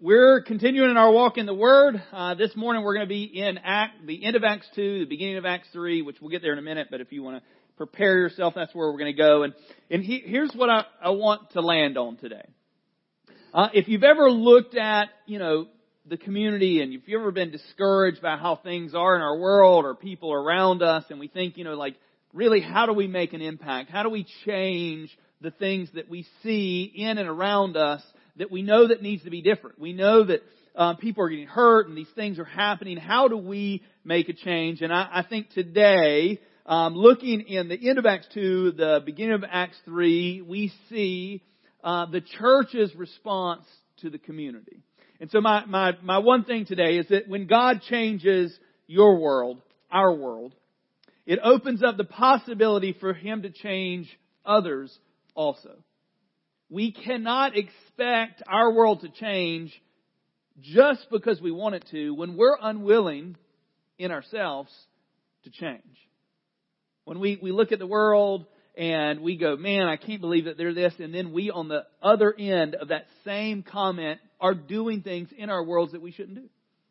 we're continuing in our walk in the Word. Uh, this morning we're going to be in Act, the end of Acts 2, the beginning of Acts 3, which we'll get there in a minute, but if you want to prepare yourself, that's where we're going to go. And, and he, here's what I, I want to land on today. Uh, if you've ever looked at, you know, the community and if you've ever been discouraged by how things are in our world or people around us and we think, you know, like, really how do we make an impact? How do we change the things that we see in and around us that we know that needs to be different. We know that um, people are getting hurt and these things are happening. How do we make a change? And I, I think today, um, looking in the end of Acts 2, the beginning of Acts 3, we see uh, the church's response to the community. And so my, my, my one thing today is that when God changes your world, our world, it opens up the possibility for Him to change others also. We cannot expect our world to change just because we want it to when we're unwilling in ourselves to change. When we, we look at the world and we go, man, I can't believe that they're this, and then we on the other end of that same comment are doing things in our worlds that we shouldn't do.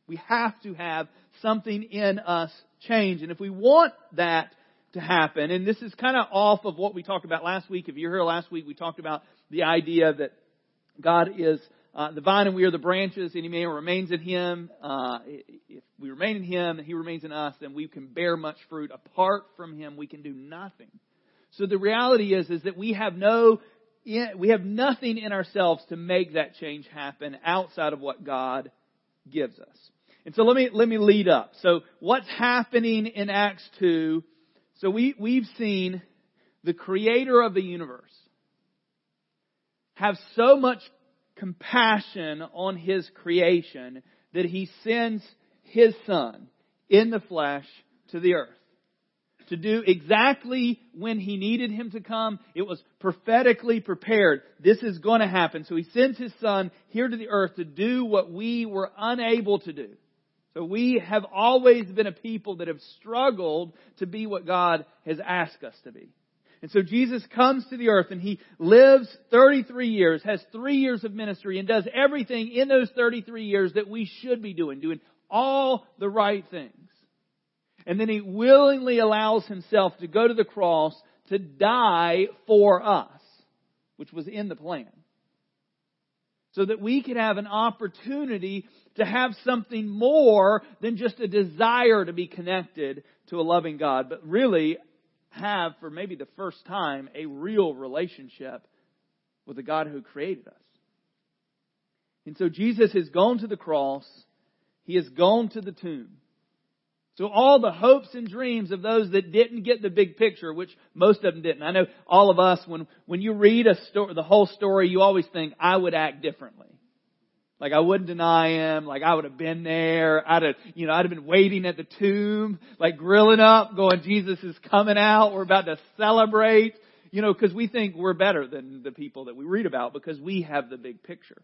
We have to have something in us change. And if we want that to happen, and this is kind of off of what we talked about last week. If you're here last week, we talked about the idea that God is uh, the vine and we are the branches. Any man remains in Him, uh, if we remain in Him and He remains in us, then we can bear much fruit. Apart from Him, we can do nothing. So the reality is, is that we have no, we have nothing in ourselves to make that change happen outside of what God gives us. And so let me, let me lead up. So what's happening in Acts 2? So we, we've seen the creator of the universe have so much compassion on his creation that he sends his son in the flesh to the earth to do exactly when he needed him to come. It was prophetically prepared. This is going to happen. So he sends his son here to the earth to do what we were unable to do. We have always been a people that have struggled to be what God has asked us to be. And so Jesus comes to the earth and he lives 33 years, has three years of ministry, and does everything in those 33 years that we should be doing, doing all the right things. And then he willingly allows himself to go to the cross to die for us, which was in the plan. So that we could have an opportunity to have something more than just a desire to be connected to a loving God, but really have, for maybe the first time, a real relationship with the God who created us. And so Jesus has gone to the cross. He has gone to the tomb. So all the hopes and dreams of those that didn't get the big picture, which most of them didn't. I know all of us, when, when you read a story, the whole story, you always think, I would act differently. Like I wouldn't deny him. Like I would have been there. I'd have, you know, I'd have been waiting at the tomb, like grilling up, going, Jesus is coming out. We're about to celebrate. You know, cause we think we're better than the people that we read about because we have the big picture.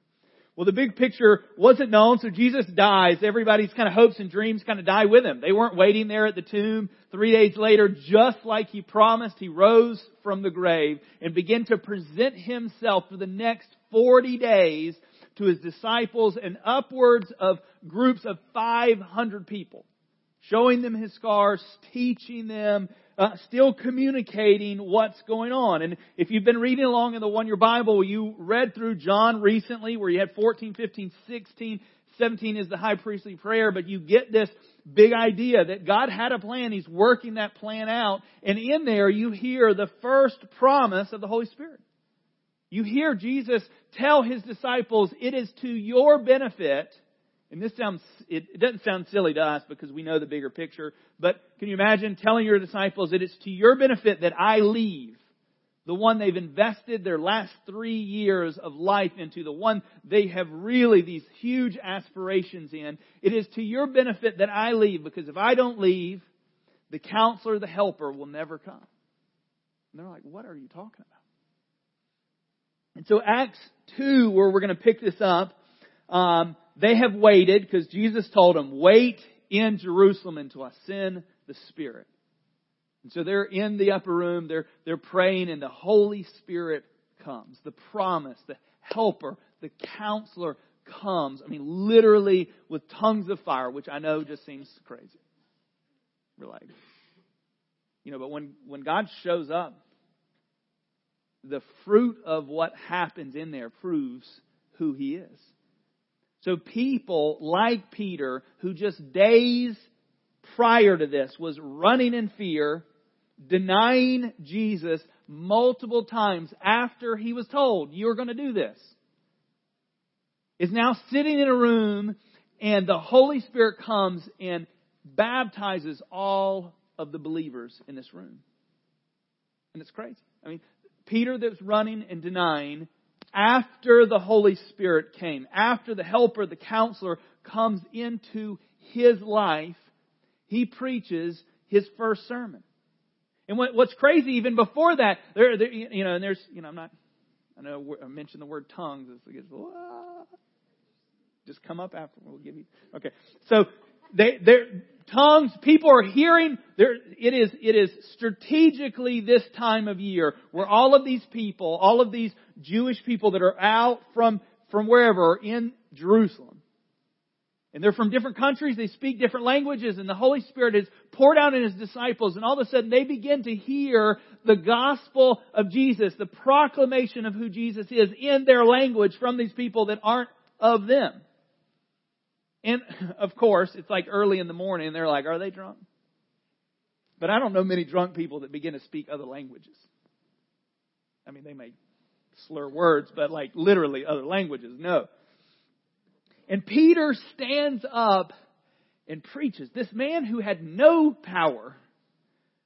Well, the big picture wasn't known, so Jesus dies. Everybody's kind of hopes and dreams kind of die with him. They weren't waiting there at the tomb. Three days later, just like he promised, he rose from the grave and began to present himself for the next 40 days to his disciples and upwards of groups of 500 people, showing them his scars, teaching them, uh, still communicating what's going on. And if you've been reading along in the one year Bible, you read through John recently where you had 14, 15, 16, 17 is the high priestly prayer, but you get this big idea that God had a plan. He's working that plan out. And in there you hear the first promise of the Holy Spirit. You hear Jesus tell his disciples, it is to your benefit, and this sounds, it, doesn't sound silly to us because we know the bigger picture, but can you imagine telling your disciples that it's to your benefit that I leave? The one they've invested their last three years of life into, the one they have really these huge aspirations in. It is to your benefit that I leave because if I don't leave, the counselor, the helper will never come. And they're like, what are you talking about? And so Acts 2, where we're going to pick this up, um, they have waited because Jesus told them, wait in Jerusalem until I send the Spirit. And so they're in the upper room, they're, they're praying and the Holy Spirit comes. The promise, the helper, the counselor comes, I mean, literally with tongues of fire, which I know just seems crazy. We're like, you know, but when, when God shows up, the fruit of what happens in there proves who He is. So people like Peter, who just days prior to this was running in fear, denying Jesus multiple times after he was told, you're going to do this, is now sitting in a room and the Holy Spirit comes and baptizes all of the believers in this room. And it's crazy. I mean, Peter that's running and denying after the Holy Spirit came, after the helper, the counselor comes into his life, he preaches his first sermon. And what, what's crazy, even before that, there, there, you know, and there's, you know, I'm not, I know I mentioned the word tongues. It's, it's, just come up after. We'll give you. Okay, so they, they're tongues. People are hearing. It is, it is strategically this time of year where all of these people, all of these Jewish people that are out from from wherever in Jerusalem, and they're from different countries, they speak different languages, and the Holy Spirit is poured out in His disciples, and all of a sudden they begin to hear the gospel of Jesus, the proclamation of who Jesus is in their language from these people that aren't of them. And of course, it's like early in the morning, and they're like, are they drunk? But I don't know many drunk people that begin to speak other languages. I mean, they may slur words, but like literally other languages. No. And Peter stands up and preaches. This man who had no power,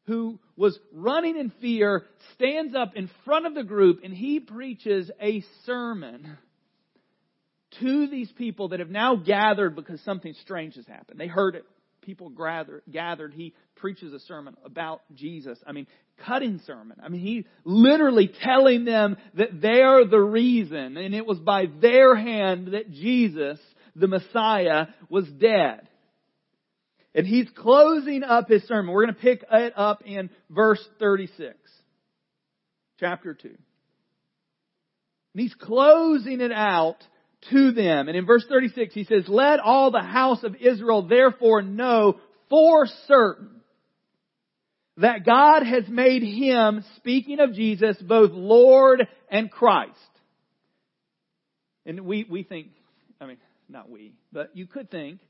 who was running in fear, stands up in front of the group and he preaches a sermon to these people that have now gathered because something strange has happened. They heard it. People gathered. gathered. He preaches a sermon about Jesus. I mean, cutting sermon. I mean, he literally telling them that they're the reason, and it was by their hand that Jesus the Messiah was dead. And he's closing up his sermon. We're going to pick it up in verse 36, chapter 2. And he's closing it out to them. And in verse 36, he says, Let all the house of Israel therefore know for certain that God has made him, speaking of Jesus, both Lord and Christ. And we, we think, I mean, not we, but you could think,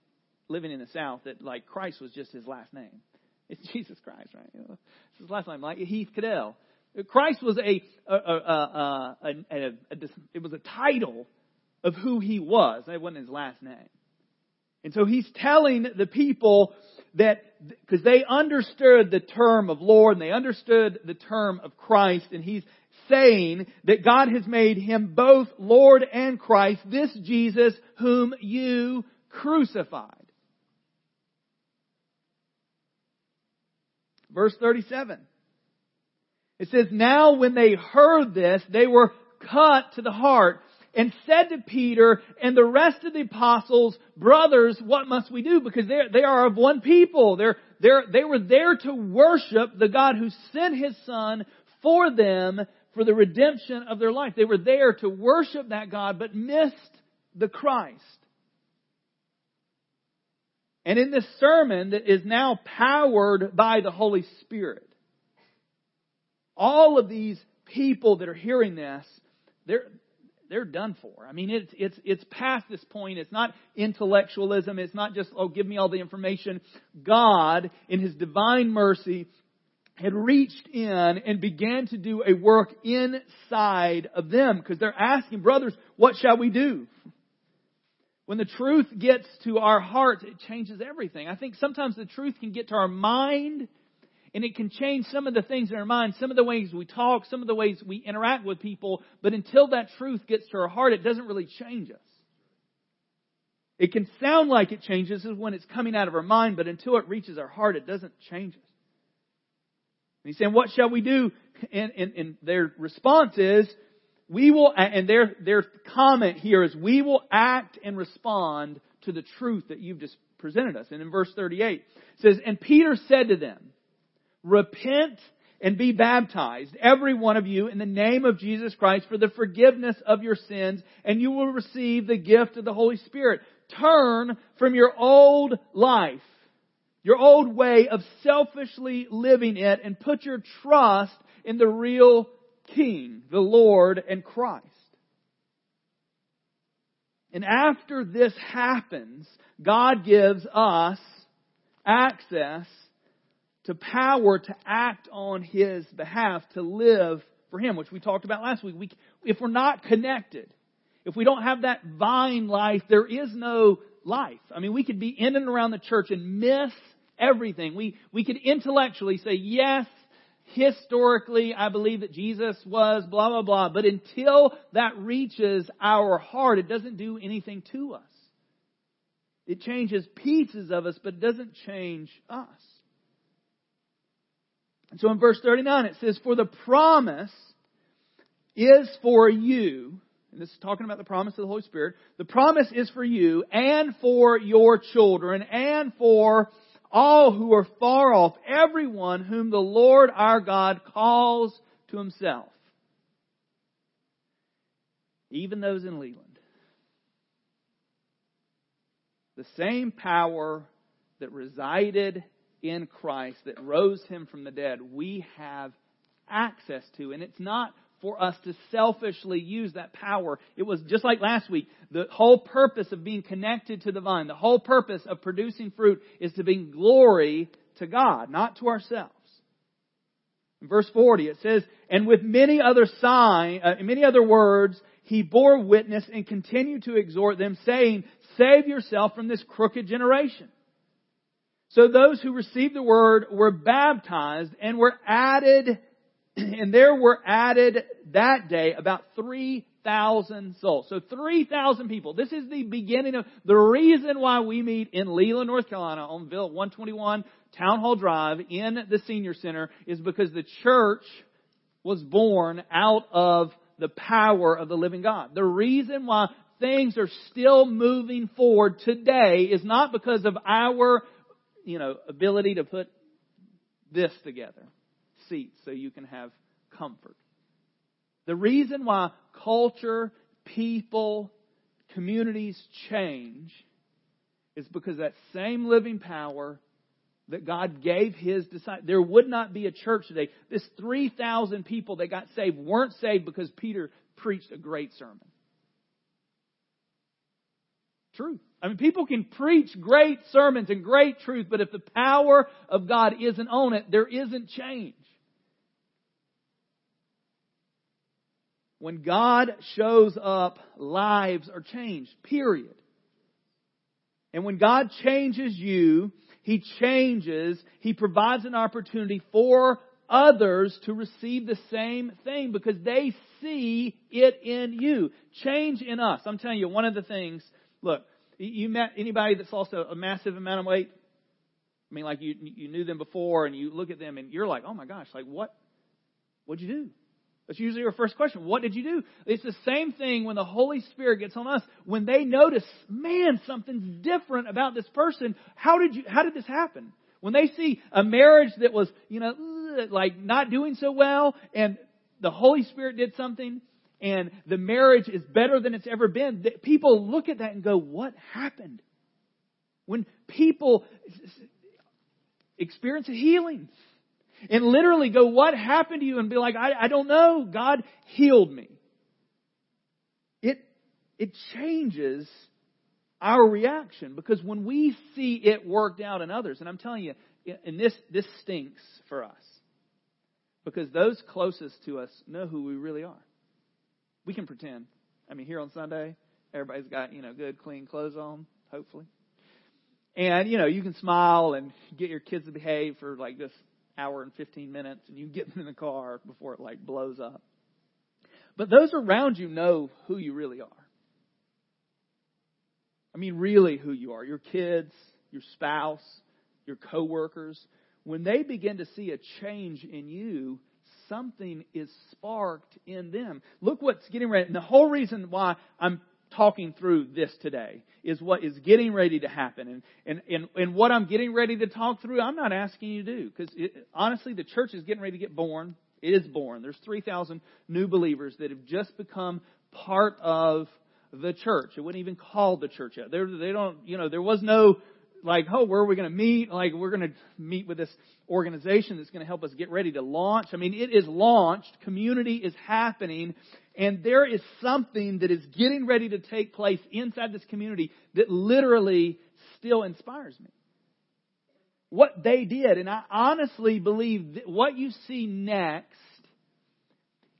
living in the South, that like Christ was just his last name. It's Jesus Christ, right? it's his last name, like Heath Cadell. Christ was a, a, a, a, it was a title of who he was. That wasn't his last name. And so he's telling the people that, because they understood the term of Lord and they understood the term of Christ, and he's saying that God has made him both Lord and Christ, this Jesus whom you crucified. Verse 37. It says, Now when they heard this, they were cut to the heart and said to Peter and the rest of the apostles, brothers, what must we do? Because they they are of one people. They're, they're, they were there to worship the God who sent His Son for them for the redemption of their life. They were there to worship that God, but missed the Christ. And in this sermon that is now powered by the Holy Spirit, all of these people that are hearing this, they're, they're done for. I mean, it's, it's, it's past this point. It's not intellectualism. It's not just, oh, give me all the information. God, in His divine mercy, had reached in and began to do a work inside of them because they're asking, brothers, what shall we do? When the truth gets to our hearts, it changes everything. I think sometimes the truth can get to our mind and it can change some of the things in our mind, some of the ways we talk, some of the ways we interact with people, but until that truth gets to our heart, it doesn't really change us. It can sound like it changes when it's coming out of our mind, but until it reaches our heart, it doesn't change us. And he's saying, what shall we do? And, and, and their response is, we will, and their, their comment here is, we will act and respond to the truth that you've just presented us. And in verse 38, it says, And Peter said to them, Repent and be baptized, every one of you, in the name of Jesus Christ for the forgiveness of your sins, and you will receive the gift of the Holy Spirit. Turn from your old life, your old way of selfishly living it, and put your trust in the real King, the Lord and Christ. And after this happens, God gives us access to power to act on His behalf, to live for Him, which we talked about last week. We, if we're not connected, if we don't have that vine life, there is no life. I mean, we could be in and around the church and miss everything. We, we could intellectually say, yes, historically, I believe that Jesus was blah, blah, blah. But until that reaches our heart, it doesn't do anything to us. It changes pieces of us, but it doesn't change us. And so in verse 39 it says, For the promise is for you, and this is talking about the promise of the Holy Spirit, the promise is for you and for your children and for all who are far off, everyone whom the Lord our God calls to himself. Even those in Leland. The same power that resided in Christ that rose him from the dead, we have access to. And it's not for us to selfishly use that power. It was just like last week. The whole purpose of being connected to the vine, the whole purpose of producing fruit is to bring glory to God, not to ourselves. In verse 40 it says, And with many other sign, uh, many other words, he bore witness and continued to exhort them, saying, Save yourself from this crooked generation. So those who received the word were baptized and were added, and there were added that day about 3,000 souls. So 3,000 people. This is the beginning of the reason why we meet in Leland, North Carolina on Bill 121 Town Hall Drive in the Senior Center is because the church was born out of the power of the living God. The reason why things are still moving forward today is not because of our you know, ability to put this together. Seats so you can have comfort. The reason why culture, people, communities change is because that same living power that God gave His disciples. There would not be a church today. This 3,000 people that got saved weren't saved because Peter preached a great sermon. Truth. I mean, people can preach great sermons and great truth, but if the power of God isn't on it, there isn't change. When God shows up, lives are changed. Period. And when God changes you, He changes, He provides an opportunity for others to receive the same thing because they see it in you. Change in us. I'm telling you, one of the things, look, you met anybody that's lost a, a massive amount of weight? I mean, like you you knew them before, and you look at them, and you're like, oh my gosh, like what? What'd you do? That's usually your first question. What did you do? It's the same thing when the Holy Spirit gets on us. When they notice, man, something's different about this person. How did you? How did this happen? When they see a marriage that was, you know, like not doing so well, and the Holy Spirit did something, and the marriage is better than it's ever been, people look at that and go, what happened? When people experience healing and literally go, what happened to you? And be like, I, I don't know. God healed me. It, it changes our reaction because when we see it worked out in others, and I'm telling you, and this, this stinks for us because those closest to us know who we really are. We can pretend. I mean, here on Sunday, everybody's got, you know, good, clean clothes on, hopefully. And, you know, you can smile and get your kids to behave for like this hour and 15 minutes and you get them in the car before it like blows up. But those around you know who you really are. I mean, really who you are. Your kids, your spouse, your coworkers. When they begin to see a change in you, something is sparked in them. Look what's getting ready. And the whole reason why I'm talking through this today is what is getting ready to happen. And, and, and, and what I'm getting ready to talk through, I'm not asking you to do. Because honestly, the church is getting ready to get born. It is born. There's 3,000 new believers that have just become part of the church. It wouldn't even call the church yet. They don't, you know, there was no like, oh, where are we going to meet? Like, we're going to meet with this organization that's going to help us get ready to launch. I mean, it is launched. Community is happening. And there is something that is getting ready to take place inside this community that literally still inspires me. What they did, and I honestly believe that what you see next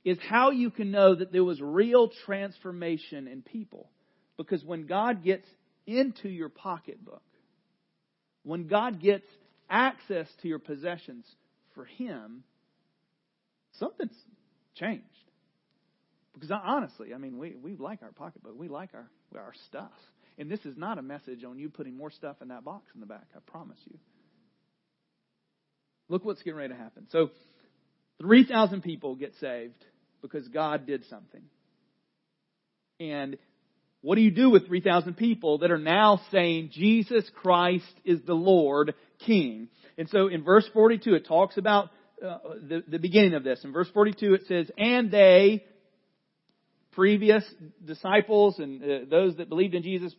is how you can know that there was real transformation in people. Because when God gets into your pocketbook, when God gets access to your possessions for Him, something's changed. Because honestly, I mean, we, we like our pocketbook. We like our, our stuff. And this is not a message on you putting more stuff in that box in the back, I promise you. Look what's getting ready to happen. So, 3,000 people get saved because God did something. And what do you do with 3,000 people that are now saying Jesus Christ is the Lord King? And so in verse 42, it talks about uh, the, the beginning of this. In verse 42, it says, And they, previous disciples and uh, those that believed in Jesus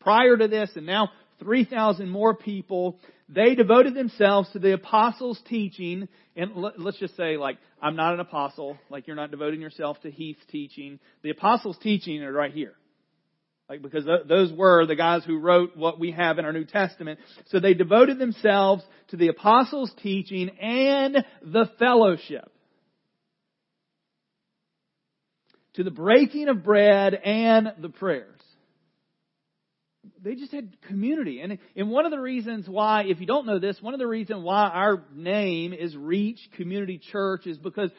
prior to this, and now 3,000 more people, they devoted themselves to the apostles' teaching. And let's just say, like, I'm not an apostle. Like, you're not devoting yourself to Heath's teaching. The apostles' teaching are right here. Like, because those were the guys who wrote what we have in our New Testament. So they devoted themselves to the apostles' teaching and the fellowship. To the breaking of bread and the prayers they just had community. And, and one of the reasons why, if you don't know this, one of the reasons why our name is Reach Community Church is because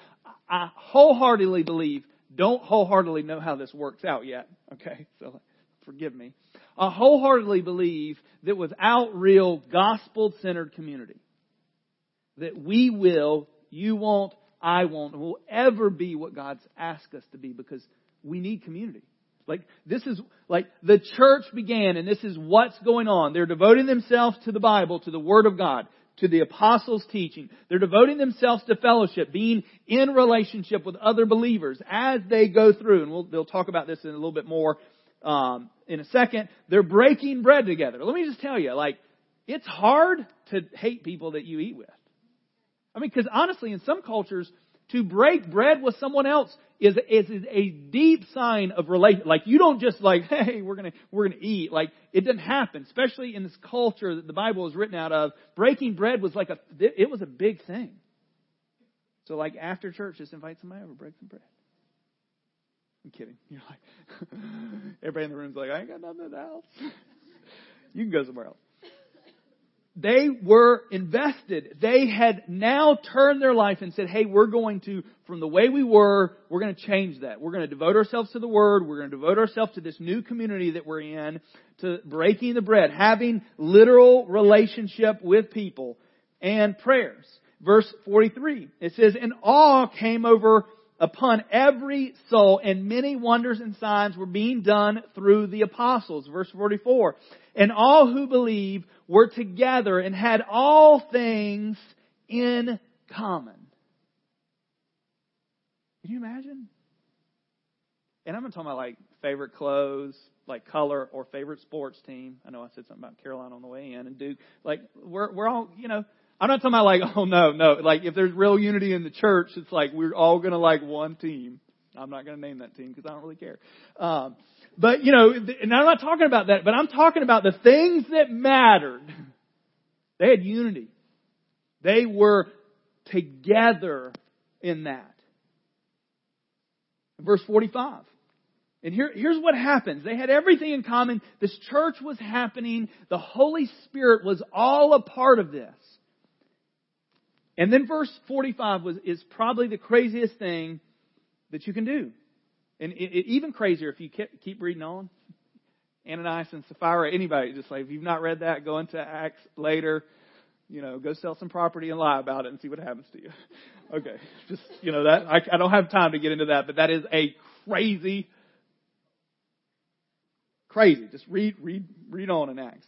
I wholeheartedly believe, don't wholeheartedly know how this works out yet. Okay, so forgive me. I wholeheartedly believe that without real gospel centered community, that we will, you won't, I won't, will ever be what God's asked us to be because we need community. Like, this is, like, the church began and this is what's going on. They're devoting themselves to the Bible, to the Word of God, to the apostles' teaching. They're devoting themselves to fellowship, being in relationship with other believers as they go through. And we'll, they'll talk about this in a little bit more, um, in a second. They're breaking bread together. Let me just tell you, like, it's hard to hate people that you eat with. I mean, because honestly, in some cultures, to break bread with someone else is, is, is a deep sign of relation. Like you don't just like, hey, we're gonna, we're gonna eat. Like it didn't happen, especially in this culture that the Bible is written out of. Breaking bread was like a, it was a big thing. So like after church, just invite somebody over, break some bread. I'm kidding. You're like, everybody in the room's like, I ain't got nothing house. you can go somewhere else they were invested. They had now turned their life and said, hey, we're going to, from the way we were, we're going to change that. We're going to devote ourselves to the Word. We're going to devote ourselves to this new community that we're in, to breaking the bread, having literal relationship with people, and prayers. Verse 43, it says, and awe came over upon every soul, and many wonders and signs were being done through the apostles. Verse 44. And all who believe were together and had all things in common. Can you imagine? And I'm not talking about like favorite clothes, like color, or favorite sports team. I know I said something about Carolina on the way in and Duke. Like we're we're all you know I'm not talking about like, oh no, no. Like if there's real unity in the church, it's like we're all gonna like one team. I'm not gonna name that team because I don't really care. Um, but you know, and I'm not talking about that, but I'm talking about the things that mattered. They had unity. They were together in that. Verse 45. And here, here's what happens. They had everything in common. This church was happening. The Holy Spirit was all a part of this. And then verse 45 was, is probably the craziest thing that you can do. And it, it, even crazier if you keep reading on. Ananias and Sapphira, anybody, just like, if you've not read that, go into Acts later. You know, go sell some property and lie about it and see what happens to you. Okay. Just, you know, that, I, I don't have time to get into that, but that is a crazy Crazy. Just read, read, read on in Acts.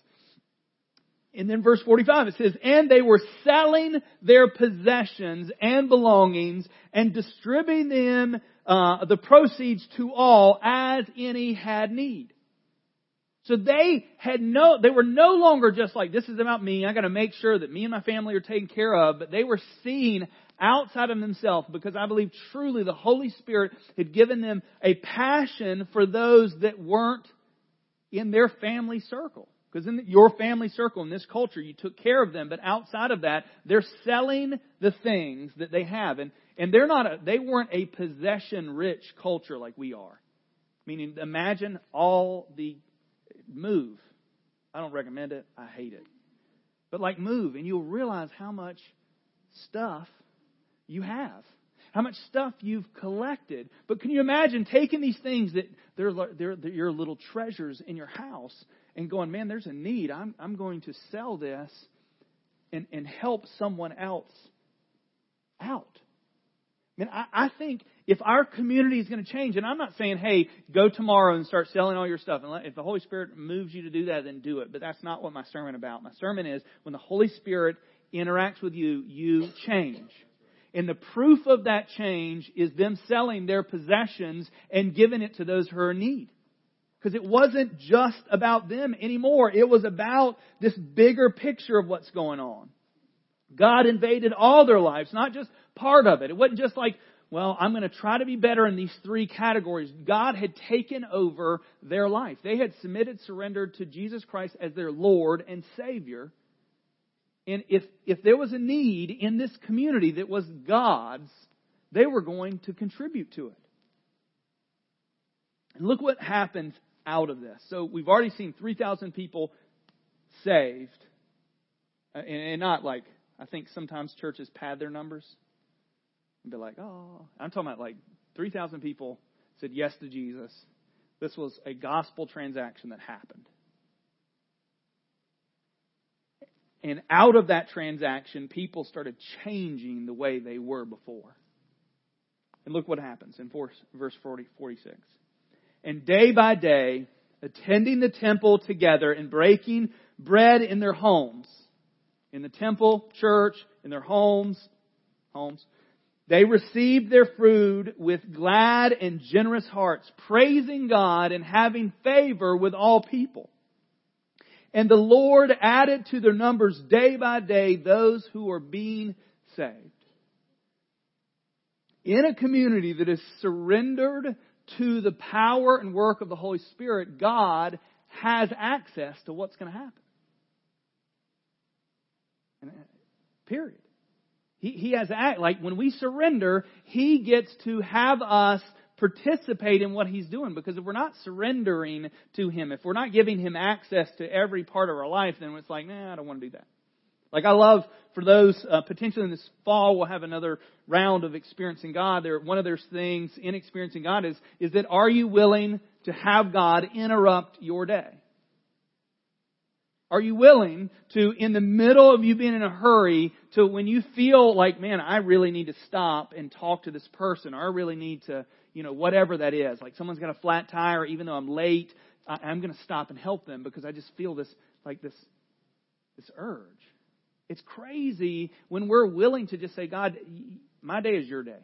And then verse 45 it says, And they were selling their possessions and belongings and distributing them, uh, the proceeds to all as any had need. So they had no, they were no longer just like, this is about me, I gotta make sure that me and my family are taken care of, but they were seeing outside of themselves because I believe truly the Holy Spirit had given them a passion for those that weren't in their family circle. Because in your family circle, in this culture, you took care of them, but outside of that, they're selling the things that they have. And, and they're not a, they weren't a possession rich culture like we are. Meaning, imagine all the move. I don't recommend it. I hate it. But like move, and you'll realize how much stuff you have how much stuff you've collected. But can you imagine taking these things that they're, they're, they're your little treasures in your house and going, man, there's a need. I'm, I'm going to sell this and, and help someone else out. I mean, I, I think if our community is going to change, and I'm not saying, hey, go tomorrow and start selling all your stuff. And let, if the Holy Spirit moves you to do that, then do it. But that's not what my sermon about. My sermon is when the Holy Spirit interacts with you, you change. And the proof of that change is them selling their possessions and giving it to those who are in need. Because it wasn't just about them anymore. It was about this bigger picture of what's going on. God invaded all their lives, not just part of it. It wasn't just like, well, I'm going to try to be better in these three categories. God had taken over their life. They had submitted, surrendered to Jesus Christ as their Lord and Savior. And if, if there was a need in this community that was God's, they were going to contribute to it. And look what happens out of this. So we've already seen 3,000 people saved. Uh, and not like, I think sometimes churches pad their numbers and be like, oh, I'm talking about like 3,000 people said yes to Jesus. This was a gospel transaction that happened. And out of that transaction, people started changing the way they were before. And look what happens in verse 40, 46. And day by day, attending the temple together and breaking bread in their homes, in the temple, church, in their homes, homes, they received their food with glad and generous hearts, praising God and having favor with all people. And the Lord added to their numbers day by day those who are being saved. In a community that is surrendered to the power and work of the Holy Spirit, God has access to what's going to happen. Uh, period. He, he has act like when we surrender, He gets to have us participate in what He's doing. Because if we're not surrendering to Him, if we're not giving Him access to every part of our life, then it's like, nah, I don't want to do that. Like I love for those uh, potentially in this fall we'll have another round of experiencing God. There, one of those things in experiencing God is is that are you willing to have God interrupt your day? Are you willing to, in the middle of you being in a hurry, to when you feel like, man, I really need to stop and talk to this person, or I really need to, you know, whatever that is. Like someone's got a flat tire, even though I'm late, I'm going to stop and help them because I just feel this, like this, this urge. It's crazy when we're willing to just say, God, my day is your day.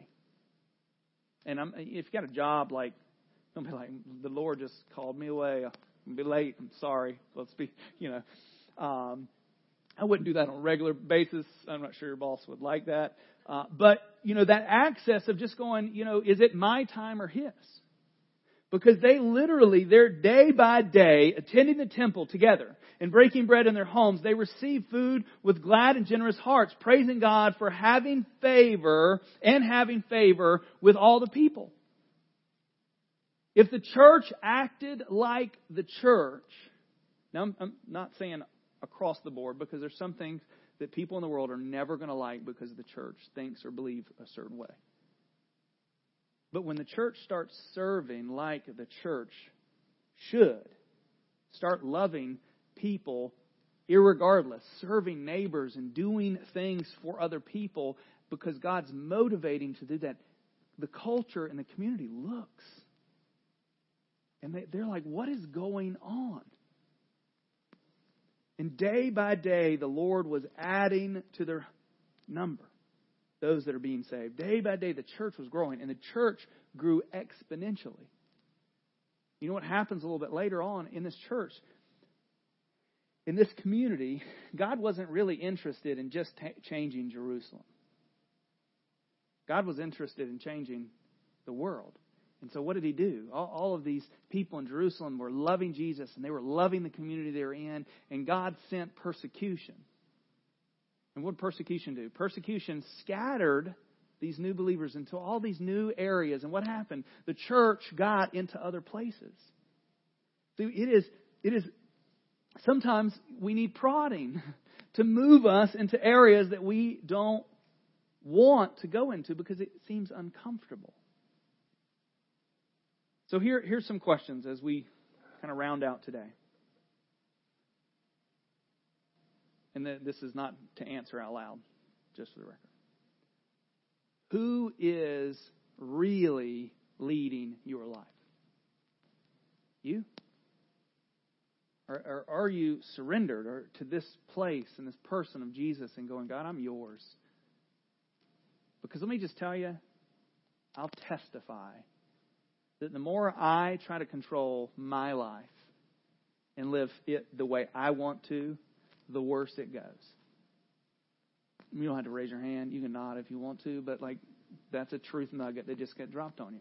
And I'm, if you got a job, like, don't be like, the Lord just called me away. I'll be late. I'm sorry. Let's be, you know. Um, I wouldn't do that on a regular basis. I'm not sure your boss would like that. Uh, but, you know, that access of just going, you know, is it my time or his? Because they literally, they're day by day attending the temple together and breaking bread in their homes. They receive food with glad and generous hearts, praising God for having favor and having favor with all the people. If the church acted like the church, now I'm, I'm not saying across the board because there's some things that people in the world are never going to like because the church thinks or believes a certain way. But when the church starts serving like the church should, start loving people irregardless, serving neighbors and doing things for other people because God's motivating to do that, the culture and the community looks And they, they're like, what is going on? And day by day, the Lord was adding to their number those that are being saved. Day by day, the church was growing, and the church grew exponentially. You know what happens a little bit later on in this church? In this community, God wasn't really interested in just t- changing Jerusalem. God was interested in changing the world. And so, what did he do? All, all, of these people in Jerusalem were loving Jesus and they were loving the community they were in, and God sent persecution. And what persecution do? Persecution scattered these new believers into all these new areas. And what happened? The church got into other places. So it is, it is, sometimes we need prodding to move us into areas that we don't want to go into because it seems uncomfortable. So here, here's some questions as we kind of round out today. And this is not to answer out loud, just for the record. Who is really leading your life? You? Or, or are you surrendered or to this place and this person of Jesus and going, God, I'm yours? Because let me just tell you, I'll testify that the more I try to control my life and live it the way I want to, the worse it goes. You don't have to raise your hand. You can nod if you want to, but like that's a truth nugget that just get dropped on you.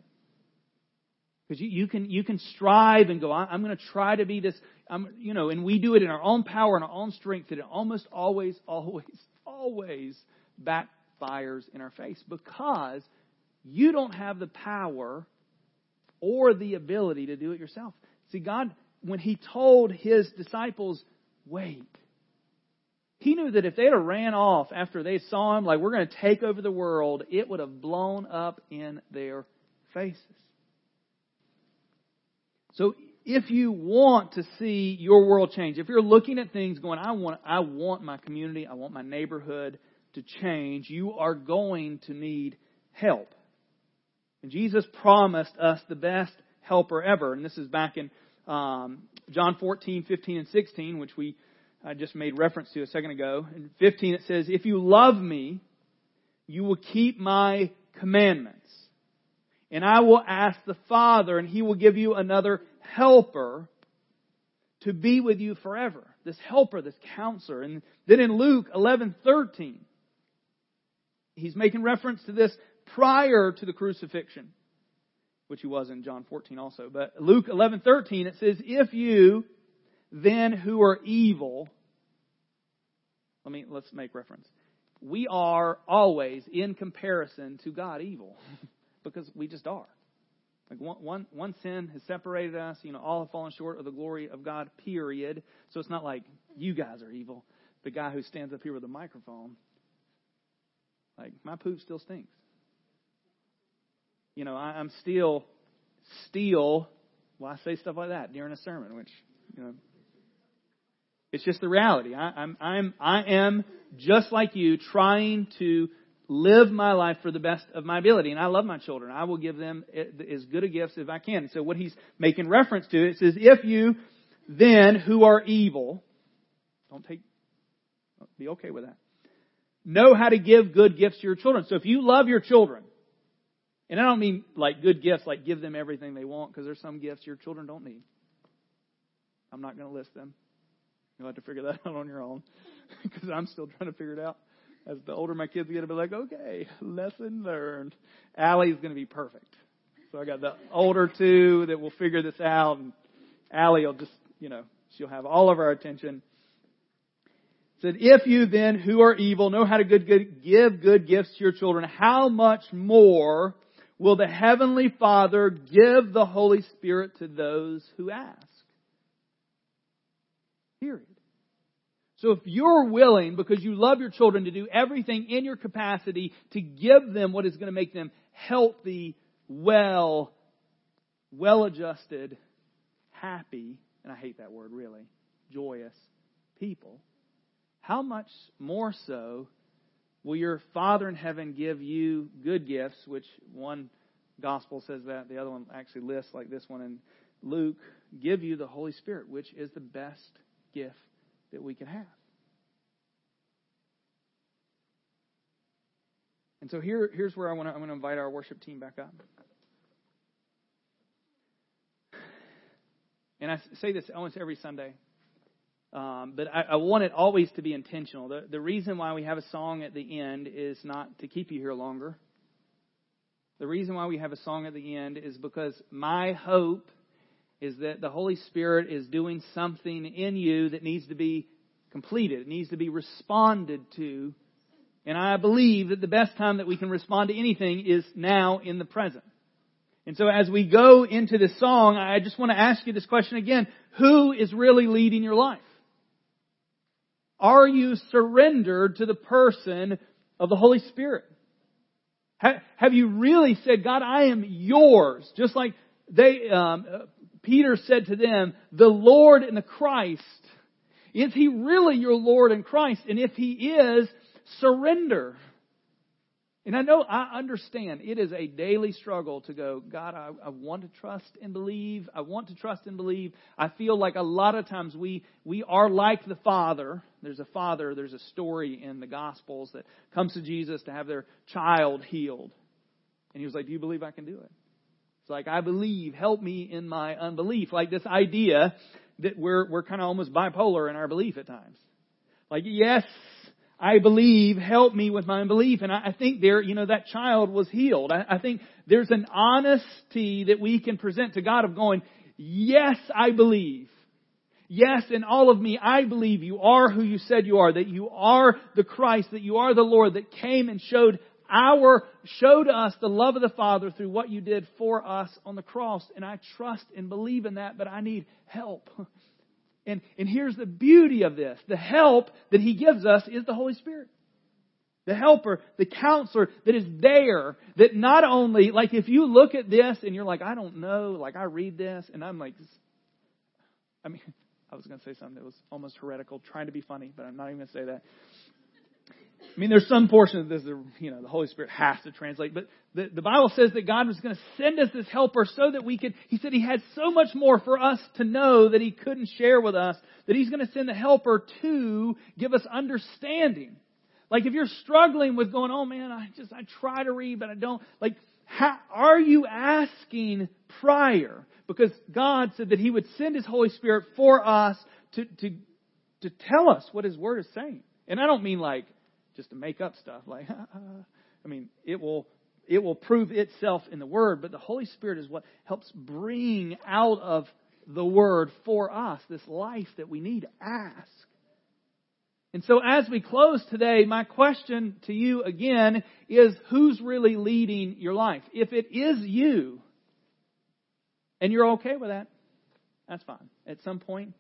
Because you, you can you can strive and go. I'm going to try to be this. I'm you know, and we do it in our own power and our own strength. That it almost always, always, always backfires in our face because you don't have the power or the ability to do it yourself. See, God, when He told His disciples, wait, He knew that if they'd have ran off after they saw Him, like, we're going to take over the world, it would have blown up in their faces. So, if you want to see your world change, if you're looking at things going, I want, I want my community, I want my neighborhood to change, you are going to need help. And Jesus promised us the best helper ever. And this is back in um, John 14, 15, and 16, which we I just made reference to a second ago. In 15 it says, If you love me, you will keep my commandments. And I will ask the Father, and he will give you another helper to be with you forever. This helper, this counselor. And then in Luke 11, 13, he's making reference to this prior to the crucifixion, which he was in John 14 also. But Luke 11:13 it says, "If you then who are evil, let me let's make reference. We are always in comparison to God evil because we just are. Like one, one, one sin has separated us, you know, all have fallen short of the glory of God, period. So it's not like you guys are evil. The guy who stands up here with a microphone, like, my poop still stinks you know, I, am still, still, well, I say stuff like that during a sermon, which, you know, it's just the reality. I, I'm, I'm, I am just like you, trying to live my life for the best of my ability. And I love my children. I will give them as good a gifts as I can. So what he's making reference to, it says, if you then who are evil, don't take, be okay with that. Know how to give good gifts to your children. So if you love your children, and I don't mean like good gifts, like give them everything they want, because there's some gifts your children don't need. I'm not going to list them. You'll have to figure that out on your own, because I'm still trying to figure it out. As the older my kids get, to be like, okay, lesson learned. Allie's going to be perfect. So I got the older two that will figure this out, and Allie will just, you know, she'll have all of our attention It said, If you then, who are evil, know how to good, good, give good gifts to your children, how much more will the Heavenly Father give the Holy Spirit to those who ask. Period. So if you're willing, because you love your children, to do everything in your capacity to give them what is going to make them healthy, well, well adjusted, happy, and I hate that word really, joyous people, how much more so will your Father in heaven give you good gifts, which one gospel says that, the other one actually lists like this one in Luke give you the Holy Spirit, which is the best gift that we can have. And so here, here's where I want to, invite our worship team back up. And I say this almost every Sunday, um, but I, I, want it always to be intentional. The, the reason why we have a song at the end is not to keep you here longer. The reason why we have a song at the end is because my hope is that the Holy Spirit is doing something in you that needs to be completed, it needs to be responded to. And I believe that the best time that we can respond to anything is now in the present. And so as we go into this song, I just want to ask you this question again. Who is really leading your life? Are you surrendered to the person of the Holy Spirit? Have you really said, God, I am yours? Just like they, um, Peter said to them, the Lord and the Christ. Is he really your Lord and Christ? And if he is, surrender. And I know, I understand it is a daily struggle to go, God, I, I, want to trust and believe. I want to trust and believe. I feel like a lot of times we, we are like the Father. There's a father, there's a story in the Gospels that comes to Jesus to have their child healed. And he was like, Do you believe I can do it? It's like, I believe, help me in my unbelief. Like this idea that we're, we're kind of almost bipolar in our belief at times. Like, yes, I believe, help me with my unbelief. And I, I think there, you know, that child was healed. I, I think there's an honesty that we can present to God of going, yes, I believe. Yes, in all of me, I believe you are who you said you are, that you are the Christ, that you are the Lord that came and showed our, showed us the love of the Father through what you did for us on the cross. And I trust and believe in that, but I need help. And, and here's the beauty of this. The help that He gives us is the Holy Spirit. The helper, the counselor that is there, that not only, like if you look at this and you're like, I don't know, like I read this and I'm like, I mean, I was going to say something that was almost heretical, trying to be funny, but I'm not even going to say that. I mean, there's some portion of this that, you know, the Holy Spirit has to translate, but the, the Bible says that God was going to send us this helper so that we could, He said He had so much more for us to know that He couldn't share with us, that He's going to send the helper to give us understanding. Like if you're struggling with going, oh man, I just, I try to read, but I don't, like, how, are you asking prior? Because God said that He would send His Holy Spirit for us to, to, to tell us what His Word is saying. And I don't mean like, just to make up stuff. Like, I mean, it will it will prove itself in the Word, but the Holy Spirit is what helps bring out of the Word for us this life that we need to ask. And so as we close today, my question to you again is who's really leading your life? If it is you, and you're okay with that, that's fine. At some point,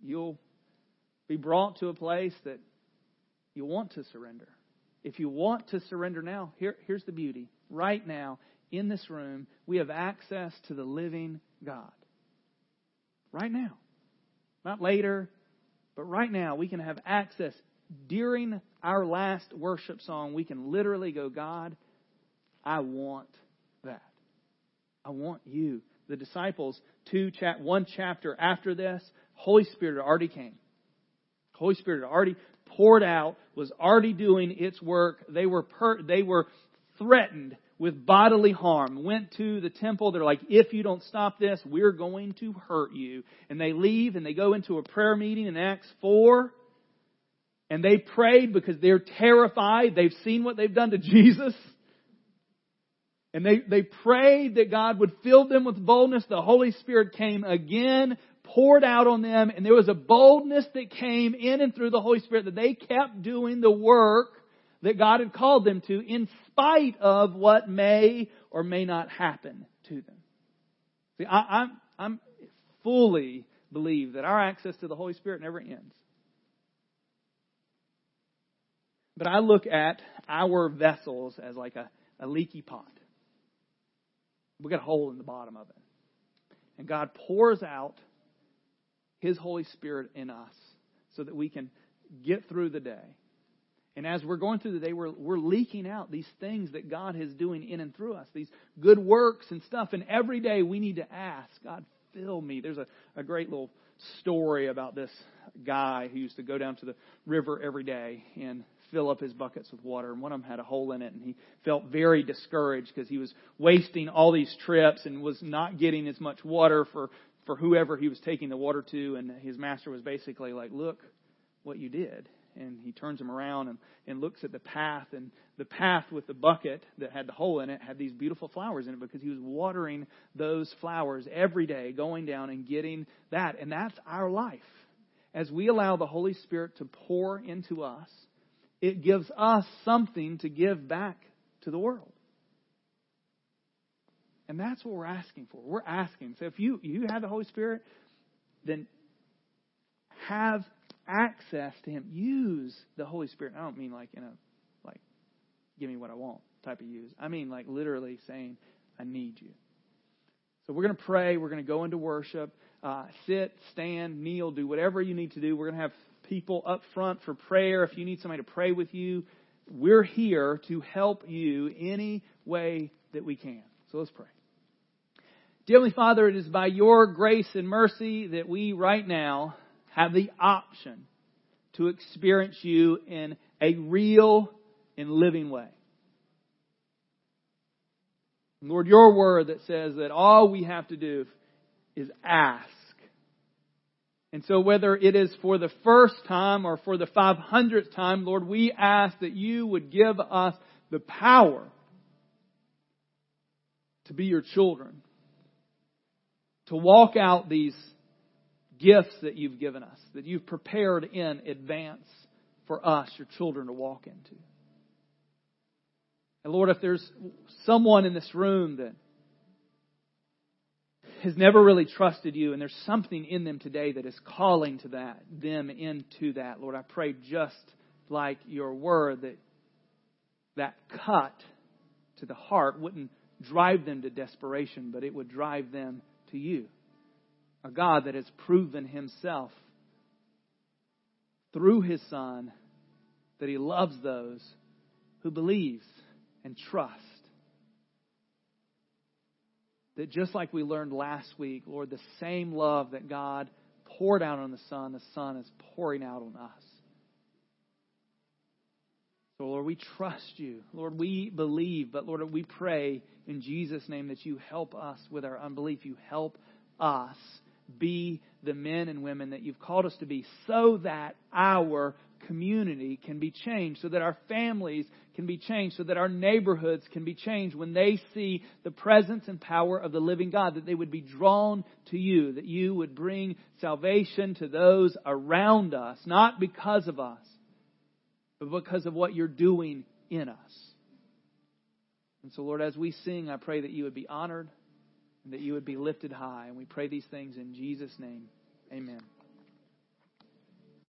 you'll be brought to a place that you want to surrender. If you want to surrender now, here, here's the beauty. Right now, in this room, we have access to the living God. Right now. Not later, but right now, we can have access. During our last worship song, we can literally go, God, I want that. I want you. The disciples, two chat, one chapter after this, Holy Spirit already came. Holy Spirit already poured out, was already doing its work. They were per, they were threatened with bodily harm. Went to the temple. They're like, if you don't stop this, we're going to hurt you. And they leave and they go into a prayer meeting in Acts 4. And they prayed because they're terrified. They've seen what they've done to Jesus. And they, they prayed that God would fill them with boldness. The Holy Spirit came again, poured out on them, and there was a boldness that came in and through the Holy Spirit that they kept doing the work that God had called them to in spite of what may or may not happen to them. See, I, I'm, I'm fully believe that our access to the Holy Spirit never ends. But I look at our vessels as like a, a leaky pot. We got a hole in the bottom of it. And God pours out his Holy Spirit in us so that we can get through the day. And as we're going through the day, we're, we're leaking out these things that God is doing in and through us, these good works and stuff. And every day we need to ask, God, fill me. There's a, a great little story about this guy who used to go down to the river every day and fill up his buckets with water. And one of them had a hole in it, and he felt very discouraged because he was wasting all these trips and was not getting as much water for, for whoever he was taking the water to. And his master was basically like, Look what you did and he turns him around and, and looks at the path and the path with the bucket that had the hole in it had these beautiful flowers in it because he was watering those flowers every day going down and getting that and that's our life as we allow the holy spirit to pour into us it gives us something to give back to the world and that's what we're asking for we're asking so if you you have the holy spirit then have access to Him. Use the Holy Spirit. I don't mean like in a like give me what I want type of use. I mean like literally saying, I need you. So we're going to pray. We're going to go into worship. Uh, sit, stand, kneel, do whatever you need to do. We're going to have people up front for prayer. If you need somebody to pray with you, we're here to help you any way that we can. So let's pray. Dear Father, it is by your grace and mercy that we right now have the option to experience you in a real and living way. Lord, your word that says that all we have to do is ask. And so whether it is for the first time or for the 500th time, Lord, we ask that you would give us the power to be your children, to walk out these gifts that you've given us, that you've prepared in advance for us, your children, to walk into. And Lord, if there's someone in this room that has never really trusted you and there's something in them today that is calling to that, them into that, Lord, I pray just like your word that that cut to the heart wouldn't drive them to desperation, but it would drive them to you a God that has proven himself through his Son that he loves those who believes and trust. That just like we learned last week, Lord, the same love that God poured out on the Son, the Son is pouring out on us. So, Lord, we trust you. Lord, we believe, but Lord, we pray in Jesus' name that you help us with our unbelief. You help us be the men and women that you've called us to be so that our community can be changed, so that our families can be changed, so that our neighborhoods can be changed when they see the presence and power of the living God, that they would be drawn to you, that you would bring salvation to those around us, not because of us, but because of what you're doing in us. And so, Lord, as we sing, I pray that you would be honored and that you would be lifted high. And we pray these things in Jesus' name. Amen.